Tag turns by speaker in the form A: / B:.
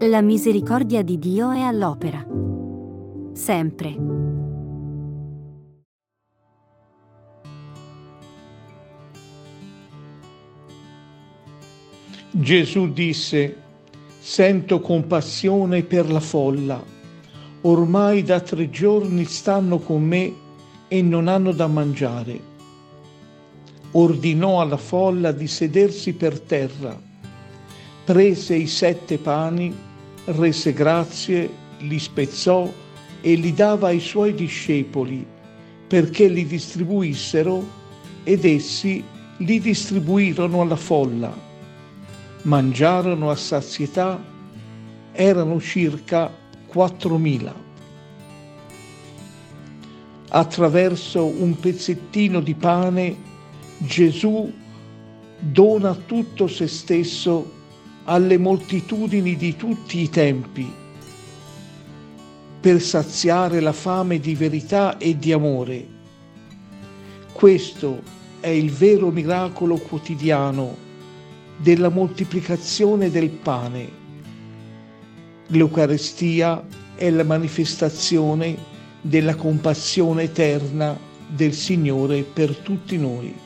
A: La misericordia di Dio è all'opera. Sempre.
B: Gesù disse, sento compassione per la folla. Ormai da tre giorni stanno con me e non hanno da mangiare. Ordinò alla folla di sedersi per terra. Prese i sette pani, rese grazie, li spezzò e li dava ai suoi discepoli perché li distribuissero ed essi li distribuirono alla folla mangiarono a sazietà, erano circa 4.000. Attraverso un pezzettino di pane Gesù dona tutto se stesso alle moltitudini di tutti i tempi per saziare la fame di verità e di amore. Questo è il vero miracolo quotidiano della moltiplicazione del pane. L'Eucarestia è la manifestazione della compassione eterna del Signore per tutti noi.